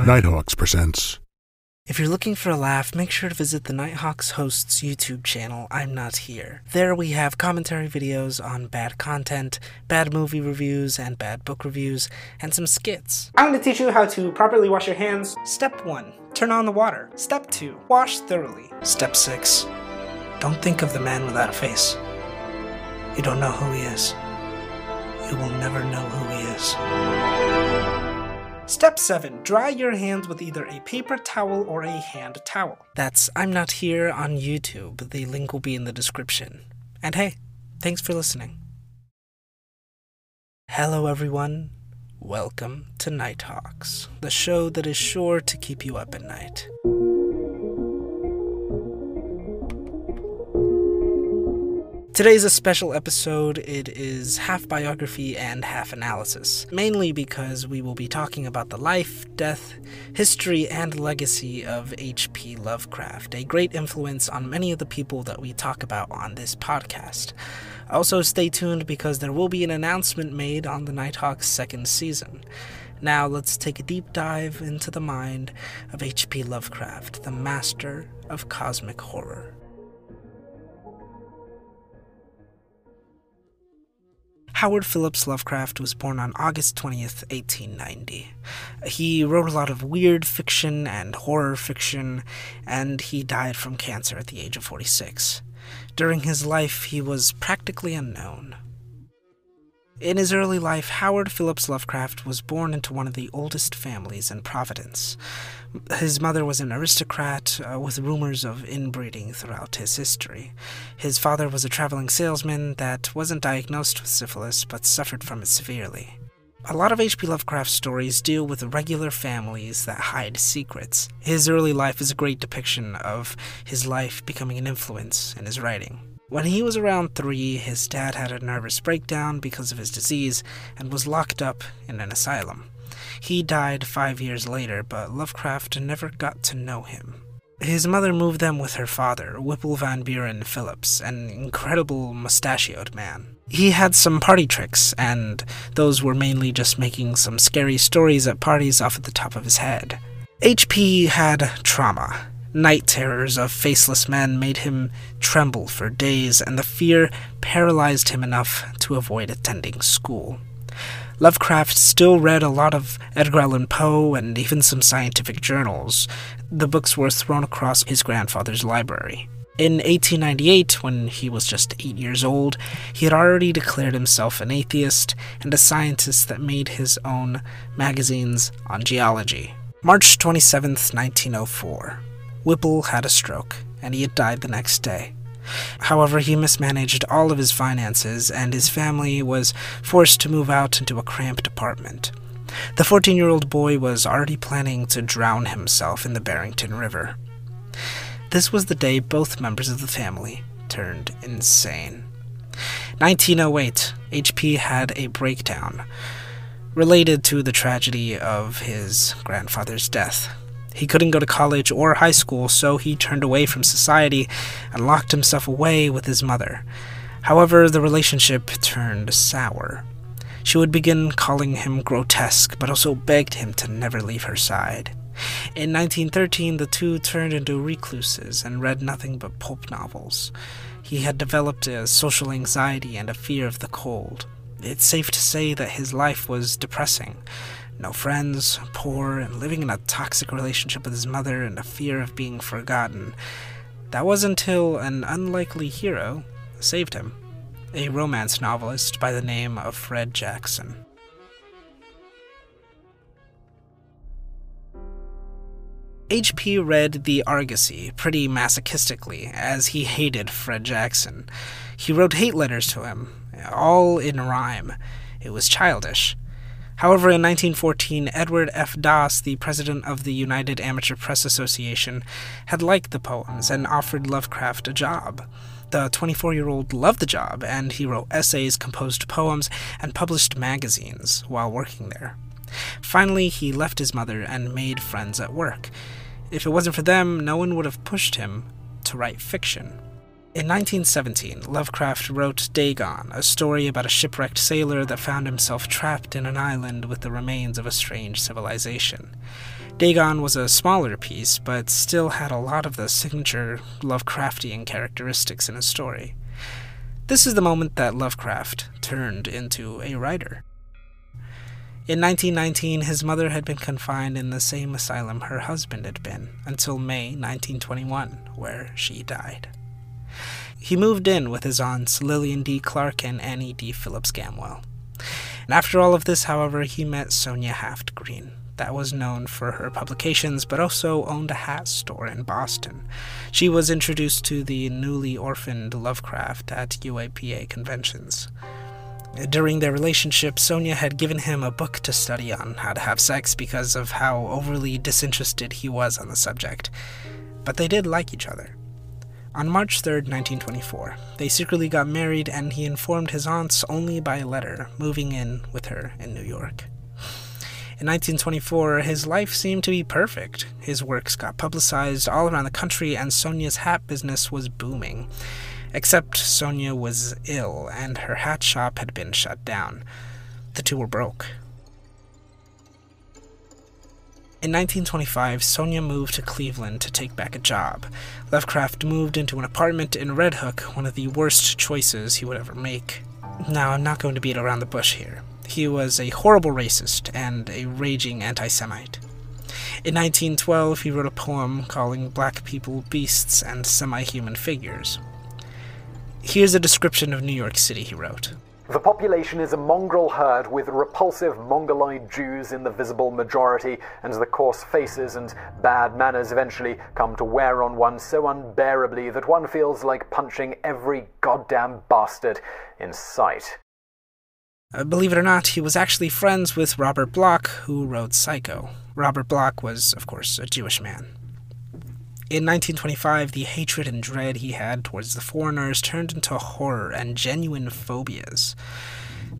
Uh-huh. Nighthawks presents. If you're looking for a laugh, make sure to visit the Nighthawks Hosts YouTube channel, I'm Not Here. There we have commentary videos on bad content, bad movie reviews, and bad book reviews, and some skits. I'm going to teach you how to properly wash your hands. Step 1. Turn on the water. Step 2. Wash thoroughly. Step 6. Don't think of the man without a face. You don't know who he is. You will never know who he is. Step 7. Dry your hands with either a paper towel or a hand towel. That's I'm Not Here on YouTube. The link will be in the description. And hey, thanks for listening. Hello, everyone. Welcome to Nighthawks, the show that is sure to keep you up at night. Today's a special episode. It is half biography and half analysis, mainly because we will be talking about the life, death, history, and legacy of H.P. Lovecraft, a great influence on many of the people that we talk about on this podcast. Also, stay tuned because there will be an announcement made on the Nighthawks second season. Now, let's take a deep dive into the mind of H.P. Lovecraft, the master of cosmic horror. Howard Phillips Lovecraft was born on August 20th, 1890. He wrote a lot of weird fiction and horror fiction, and he died from cancer at the age of 46. During his life, he was practically unknown. In his early life, Howard Phillips Lovecraft was born into one of the oldest families in Providence. His mother was an aristocrat uh, with rumors of inbreeding throughout his history. His father was a traveling salesman that wasn't diagnosed with syphilis but suffered from it severely. A lot of H.P. Lovecraft's stories deal with regular families that hide secrets. His early life is a great depiction of his life becoming an influence in his writing. When he was around three, his dad had a nervous breakdown because of his disease and was locked up in an asylum. He died five years later, but Lovecraft never got to know him. His mother moved them with her father, Whipple Van Buren Phillips, an incredible mustachioed man. He had some party tricks, and those were mainly just making some scary stories at parties off at the top of his head. HP had trauma, Night terrors of faceless men made him tremble for days, and the fear paralyzed him enough to avoid attending school. Lovecraft still read a lot of Edgar Allan Poe and even some scientific journals. The books were thrown across his grandfather's library. In 1898, when he was just eight years old, he had already declared himself an atheist and a scientist that made his own magazines on geology. March 27, 1904. Whipple had a stroke, and he had died the next day. However, he mismanaged all of his finances, and his family was forced to move out into a cramped apartment. The 14 year old boy was already planning to drown himself in the Barrington River. This was the day both members of the family turned insane. 1908, HP had a breakdown related to the tragedy of his grandfather's death. He couldn't go to college or high school, so he turned away from society and locked himself away with his mother. However, the relationship turned sour. She would begin calling him grotesque, but also begged him to never leave her side. In 1913, the two turned into recluses and read nothing but pulp novels. He had developed a social anxiety and a fear of the cold. It's safe to say that his life was depressing no friends, poor, and living in a toxic relationship with his mother and a fear of being forgotten. That was until an unlikely hero saved him a romance novelist by the name of Fred Jackson. HP read The Argosy pretty masochistically, as he hated Fred Jackson. He wrote hate letters to him, all in rhyme. It was childish. However, in 1914, Edward F. Daas, the president of the United Amateur Press Association, had liked the poems and offered Lovecraft a job. The 24 year old loved the job, and he wrote essays, composed poems, and published magazines while working there. Finally, he left his mother and made friends at work. If it wasn't for them, no one would have pushed him to write fiction. In 1917, Lovecraft wrote Dagon, a story about a shipwrecked sailor that found himself trapped in an island with the remains of a strange civilization. Dagon was a smaller piece, but still had a lot of the signature Lovecraftian characteristics in his story. This is the moment that Lovecraft turned into a writer. In 1919, his mother had been confined in the same asylum her husband had been until May 1921, where she died. He moved in with his aunts Lillian D. Clark and Annie D. Phillips Gamwell. And after all of this, however, he met Sonia Haft Greene, that was known for her publications but also owned a hat store in Boston. She was introduced to the newly orphaned Lovecraft at UAPA conventions. During their relationship, Sonia had given him a book to study on how to have sex because of how overly disinterested he was on the subject. But they did like each other. On March 3, 1924, they secretly got married and he informed his aunts only by letter, moving in with her in New York. In 1924, his life seemed to be perfect. His works got publicized all around the country, and Sonia's hat business was booming. Except Sonia was ill, and her hat shop had been shut down. The two were broke. In 1925, Sonia moved to Cleveland to take back a job. Lovecraft moved into an apartment in Red Hook, one of the worst choices he would ever make. Now, I'm not going to beat around the bush here. He was a horrible racist and a raging anti Semite. In 1912, he wrote a poem calling black people beasts and semi human figures. Here's a description of New York City he wrote. The population is a mongrel herd with repulsive mongoloid Jews in the visible majority, and the coarse faces and bad manners eventually come to wear on one so unbearably that one feels like punching every goddamn bastard in sight. Uh, believe it or not, he was actually friends with Robert Bloch, who wrote Psycho. Robert Bloch was, of course, a Jewish man. In 1925, the hatred and dread he had towards the foreigners turned into horror and genuine phobias.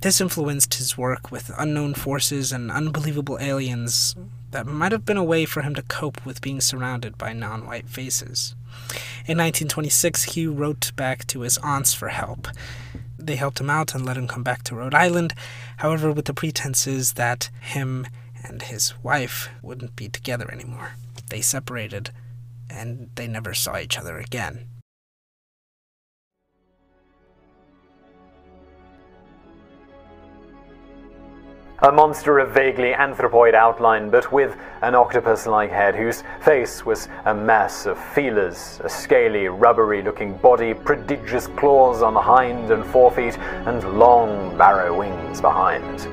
This influenced his work with unknown forces and unbelievable aliens that might have been a way for him to cope with being surrounded by non white faces. In 1926, he wrote back to his aunts for help they helped him out and let him come back to Rhode Island, however, with the pretenses that him and his wife wouldn't be together anymore. They separated, and they never saw each other again. A monster of vaguely anthropoid outline, but with an octopus like head, whose face was a mass of feelers, a scaly, rubbery looking body, prodigious claws on the hind and forefeet, and long barrow wings behind.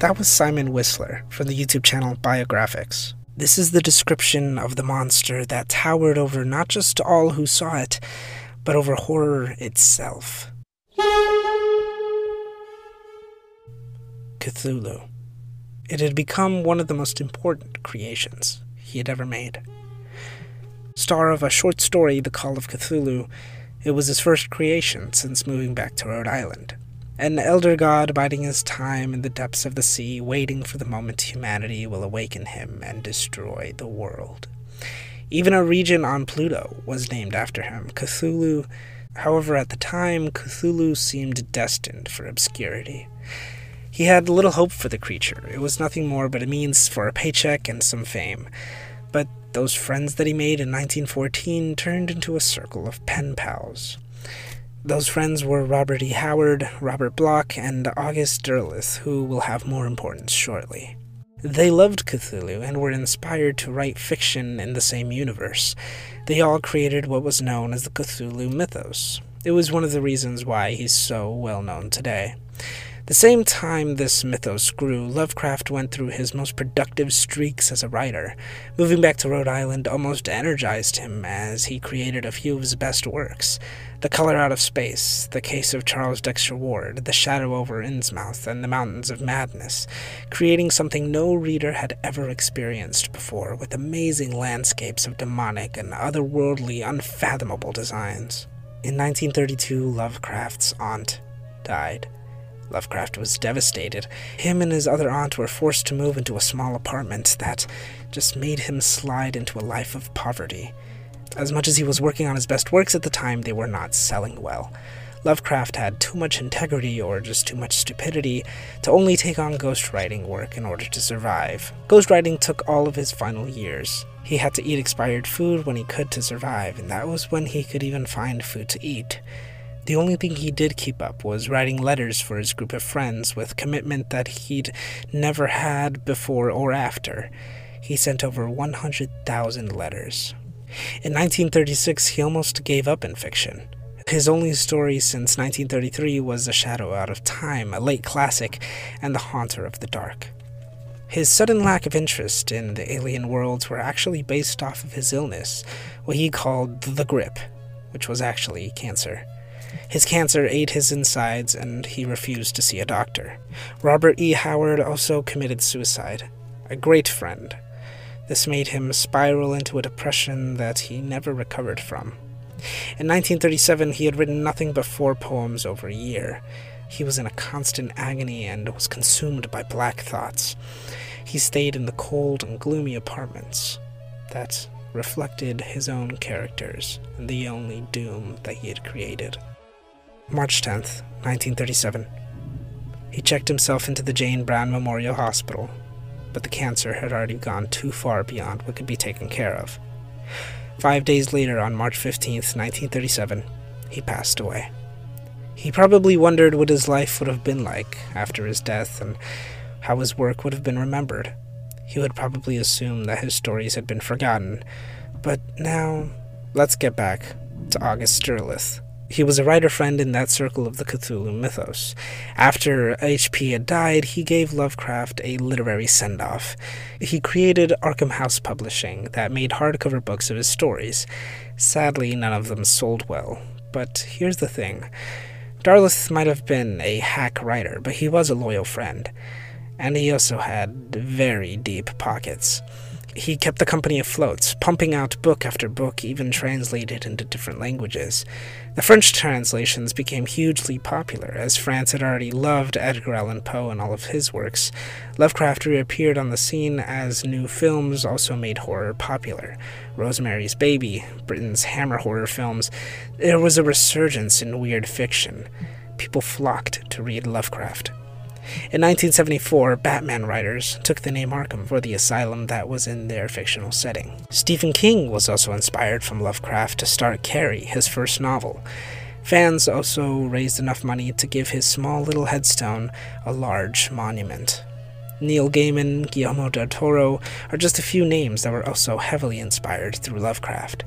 That was Simon Whistler from the YouTube channel Biographics. This is the description of the monster that towered over not just all who saw it, but over horror itself. Cthulhu. It had become one of the most important creations he had ever made. Star of a short story, The Call of Cthulhu, it was his first creation since moving back to Rhode Island. An elder god biding his time in the depths of the sea, waiting for the moment humanity will awaken him and destroy the world. Even a region on Pluto was named after him, Cthulhu. However, at the time, Cthulhu seemed destined for obscurity. He had little hope for the creature. It was nothing more but a means for a paycheck and some fame. But those friends that he made in 1914 turned into a circle of pen pals. Those friends were Robert E. Howard, Robert Bloch, and August Derleth, who will have more importance shortly. They loved Cthulhu and were inspired to write fiction in the same universe. They all created what was known as the Cthulhu mythos. It was one of the reasons why he's so well known today. The same time this mythos grew, Lovecraft went through his most productive streaks as a writer. Moving back to Rhode Island almost energized him as he created a few of his best works. The Color Out of Space, The Case of Charles Dexter Ward, The Shadow over Innsmouth, and The Mountains of Madness, creating something no reader had ever experienced before, with amazing landscapes of demonic and otherworldly, unfathomable designs. In 1932, Lovecraft's aunt died. Lovecraft was devastated. Him and his other aunt were forced to move into a small apartment that just made him slide into a life of poverty. As much as he was working on his best works at the time, they were not selling well. Lovecraft had too much integrity or just too much stupidity to only take on ghostwriting work in order to survive. Ghostwriting took all of his final years. He had to eat expired food when he could to survive, and that was when he could even find food to eat. The only thing he did keep up was writing letters for his group of friends with commitment that he'd never had before or after. He sent over 100,000 letters. In 1936, he almost gave up in fiction. His only story since 1933 was A Shadow Out of Time, a late classic, and The Haunter of the Dark. His sudden lack of interest in the alien worlds were actually based off of his illness, what he called the grippe, which was actually cancer. His cancer ate his insides, and he refused to see a doctor. Robert E. Howard also committed suicide. A great friend. This made him spiral into a depression that he never recovered from. In 1937, he had written nothing but four poems over a year. He was in a constant agony and was consumed by black thoughts. He stayed in the cold and gloomy apartments that reflected his own characters and the only doom that he had created. March 10th, 1937. He checked himself into the Jane Brown Memorial Hospital, but the cancer had already gone too far beyond what could be taken care of. Five days later, on March 15th, 1937, he passed away. He probably wondered what his life would have been like after his death and how his work would have been remembered. He would probably assume that his stories had been forgotten. But now, let's get back to August Derleth. He was a writer friend in that circle of the Cthulhu mythos. After H.P. had died, he gave Lovecraft a literary send off. He created Arkham House Publishing that made hardcover books of his stories. Sadly, none of them sold well. But here's the thing Derleth might have been a hack writer, but he was a loyal friend. And he also had very deep pockets. He kept the company afloat, pumping out book after book, even translated into different languages. The French translations became hugely popular, as France had already loved Edgar Allan Poe and all of his works. Lovecraft reappeared on the scene as new films also made horror popular. Rosemary's Baby, Britain's Hammer horror films. There was a resurgence in weird fiction. People flocked to read Lovecraft. In 1974, Batman writers took the name Arkham for the asylum that was in their fictional setting. Stephen King was also inspired from Lovecraft to start Carrie, his first novel. Fans also raised enough money to give his small little headstone a large monument. Neil Gaiman, Guillermo del Toro are just a few names that were also heavily inspired through Lovecraft.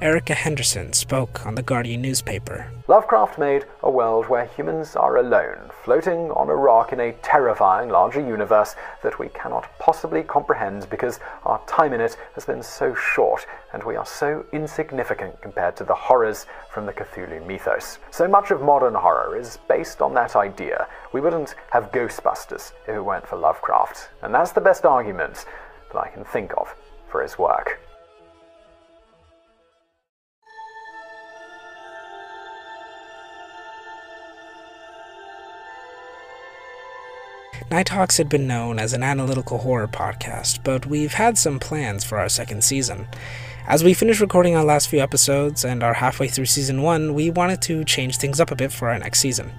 Erica Henderson spoke on the Guardian newspaper. Lovecraft made a world where humans are alone, floating on a rock in a terrifying larger universe that we cannot possibly comprehend because our time in it has been so short and we are so insignificant compared to the horrors from the Cthulhu mythos. So much of modern horror is based on that idea. We wouldn't have Ghostbusters if it weren't for Lovecraft, and that's the best argument that I can think of for his work. Nighthawks had been known as an analytical horror podcast, but we've had some plans for our second season. As we finish recording our last few episodes and are halfway through season 1, we wanted to change things up a bit for our next season.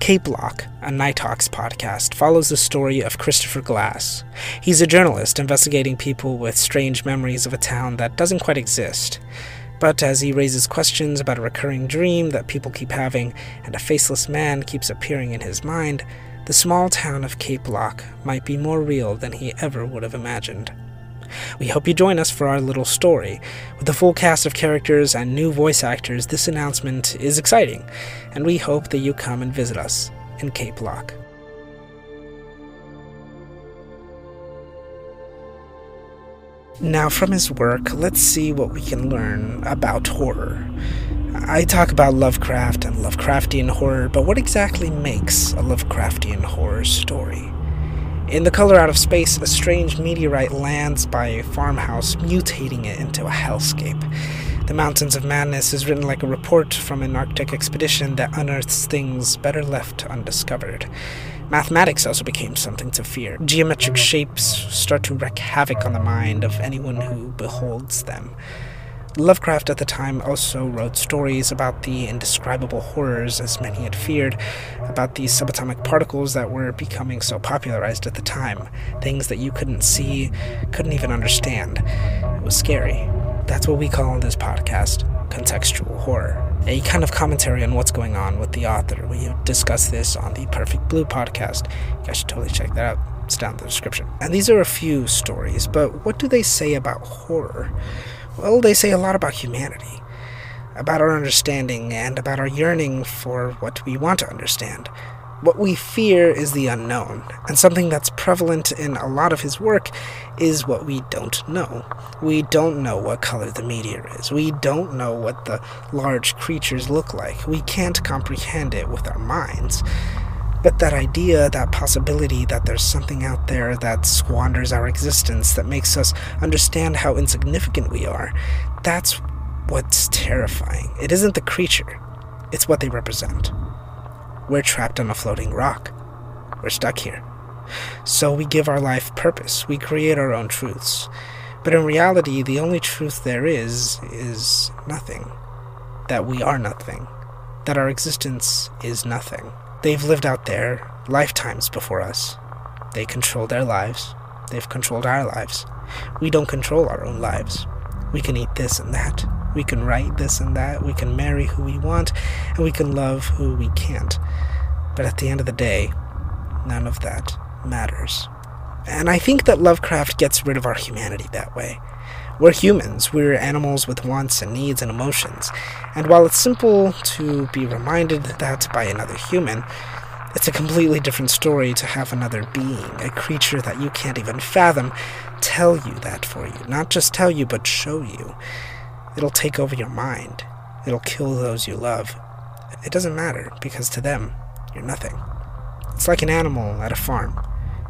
Cape Lock, a Nighthawks podcast, follows the story of Christopher Glass. He's a journalist investigating people with strange memories of a town that doesn't quite exist. But as he raises questions about a recurring dream that people keep having and a faceless man keeps appearing in his mind, the small town of Cape Lock might be more real than he ever would have imagined. We hope you join us for our little story. With a full cast of characters and new voice actors, this announcement is exciting, and we hope that you come and visit us in Cape Lock. Now, from his work, let's see what we can learn about horror. I talk about Lovecraft and Lovecraftian horror, but what exactly makes a Lovecraftian horror story? In The Color Out of Space, a strange meteorite lands by a farmhouse, mutating it into a hellscape. The Mountains of Madness is written like a report from an Arctic expedition that unearths things better left undiscovered. Mathematics also became something to fear. Geometric shapes start to wreak havoc on the mind of anyone who beholds them. Lovecraft at the time also wrote stories about the indescribable horrors, as many had feared, about these subatomic particles that were becoming so popularized at the time. Things that you couldn't see, couldn't even understand. It was scary. That's what we call in this podcast contextual horror. A kind of commentary on what's going on with the author. We discussed this on the Perfect Blue podcast. You guys should totally check that out. It's down in the description. And these are a few stories, but what do they say about horror? Well, they say a lot about humanity, about our understanding, and about our yearning for what we want to understand. What we fear is the unknown, and something that's prevalent in a lot of his work is what we don't know. We don't know what color the meteor is. We don't know what the large creatures look like. We can't comprehend it with our minds. But that idea, that possibility that there's something out there that squanders our existence, that makes us understand how insignificant we are, that's what's terrifying. It isn't the creature, it's what they represent. We're trapped on a floating rock. We're stuck here. So we give our life purpose, we create our own truths. But in reality, the only truth there is is nothing. That we are nothing. That our existence is nothing. They've lived out there lifetimes before us. They control their lives. They've controlled our lives. We don't control our own lives. We can eat this and that. We can write this and that. We can marry who we want. And we can love who we can't. But at the end of the day, none of that matters. And I think that Lovecraft gets rid of our humanity that way. We're humans, we're animals with wants and needs and emotions. And while it's simple to be reminded that by another human, it's a completely different story to have another being, a creature that you can't even fathom, tell you that for you. Not just tell you, but show you. It'll take over your mind. It'll kill those you love. It doesn't matter, because to them, you're nothing. It's like an animal at a farm.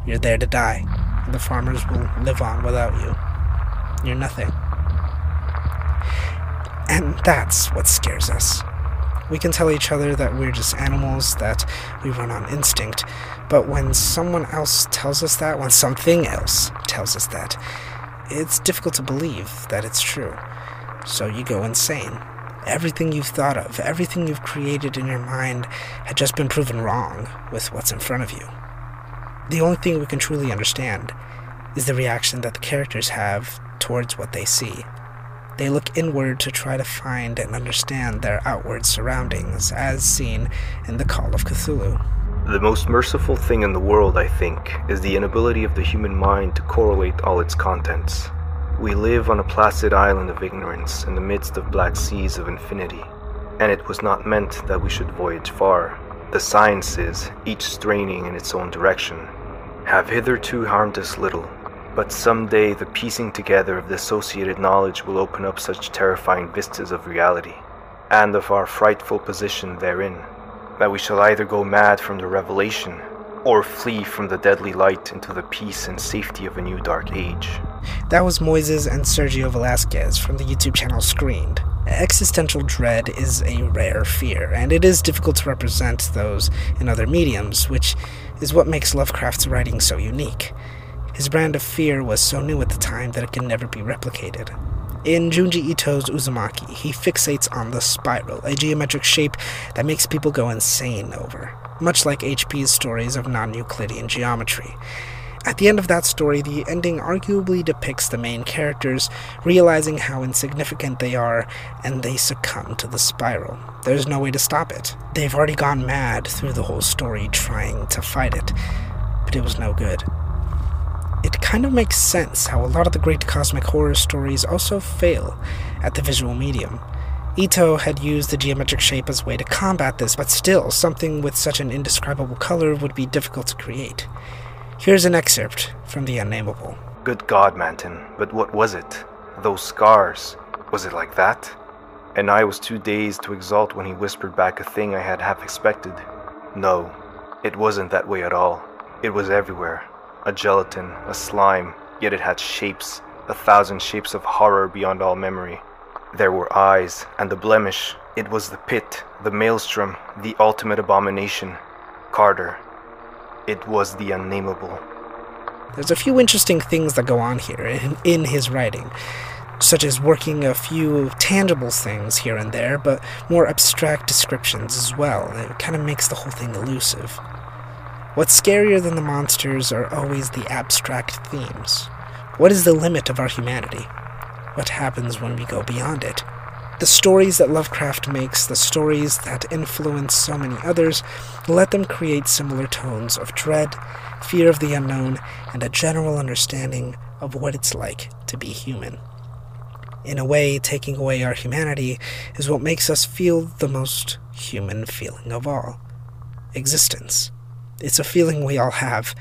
You're there to die, and the farmers will live on without you. You're nothing. And that's what scares us. We can tell each other that we're just animals, that we run on instinct, but when someone else tells us that, when something else tells us that, it's difficult to believe that it's true. So you go insane. Everything you've thought of, everything you've created in your mind had just been proven wrong with what's in front of you. The only thing we can truly understand is the reaction that the characters have towards what they see. They look inward to try to find and understand their outward surroundings, as seen in the Call of Cthulhu. The most merciful thing in the world, I think, is the inability of the human mind to correlate all its contents. We live on a placid island of ignorance in the midst of black seas of infinity, and it was not meant that we should voyage far. The sciences, each straining in its own direction, have hitherto harmed us little, but someday the piecing together of the associated knowledge will open up such terrifying vistas of reality, and of our frightful position therein, that we shall either go mad from the revelation, or flee from the deadly light into the peace and safety of a new dark age. That was Moises and Sergio Velasquez from the YouTube channel Screened. Existential dread is a rare fear, and it is difficult to represent those in other mediums, which is what makes Lovecraft's writing so unique. His brand of fear was so new at the time that it can never be replicated. In Junji Ito's Uzumaki, he fixates on the spiral, a geometric shape that makes people go insane over, much like HP's stories of non Euclidean geometry. At the end of that story, the ending arguably depicts the main characters realizing how insignificant they are and they succumb to the spiral. There's no way to stop it. They've already gone mad through the whole story trying to fight it, but it was no good it kind of makes sense how a lot of the great cosmic horror stories also fail at the visual medium. Ito had used the geometric shape as a way to combat this, but still, something with such an indescribable color would be difficult to create. Here's an excerpt from The Unnameable. Good God, Manton, but what was it? Those scars. Was it like that? And I was too dazed to exult when he whispered back a thing I had half expected. No, it wasn't that way at all. It was everywhere a gelatin, a slime, yet it had shapes, a thousand shapes of horror beyond all memory. There were eyes, and the blemish. It was the pit, the maelstrom, the ultimate abomination. Carter. It was the unnameable. There's a few interesting things that go on here in, in his writing. such as working a few tangible things here and there, but more abstract descriptions as well. It kind of makes the whole thing elusive. What's scarier than the monsters are always the abstract themes. What is the limit of our humanity? What happens when we go beyond it? The stories that Lovecraft makes, the stories that influence so many others, let them create similar tones of dread, fear of the unknown, and a general understanding of what it's like to be human. In a way, taking away our humanity is what makes us feel the most human feeling of all existence. It's a feeling we all have,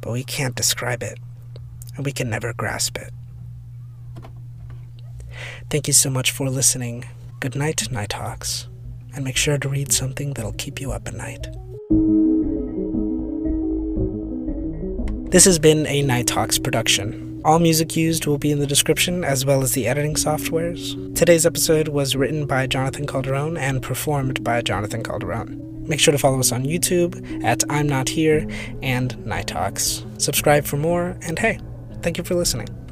but we can't describe it, and we can never grasp it. Thank you so much for listening. Good night, Nighthawks, and make sure to read something that'll keep you up at night. This has been a Nighthawks production. All music used will be in the description as well as the editing softwares. Today's episode was written by Jonathan Calderon and performed by Jonathan Calderon. Make sure to follow us on YouTube at I'm Not Here and Nighthawks. Subscribe for more, and hey, thank you for listening.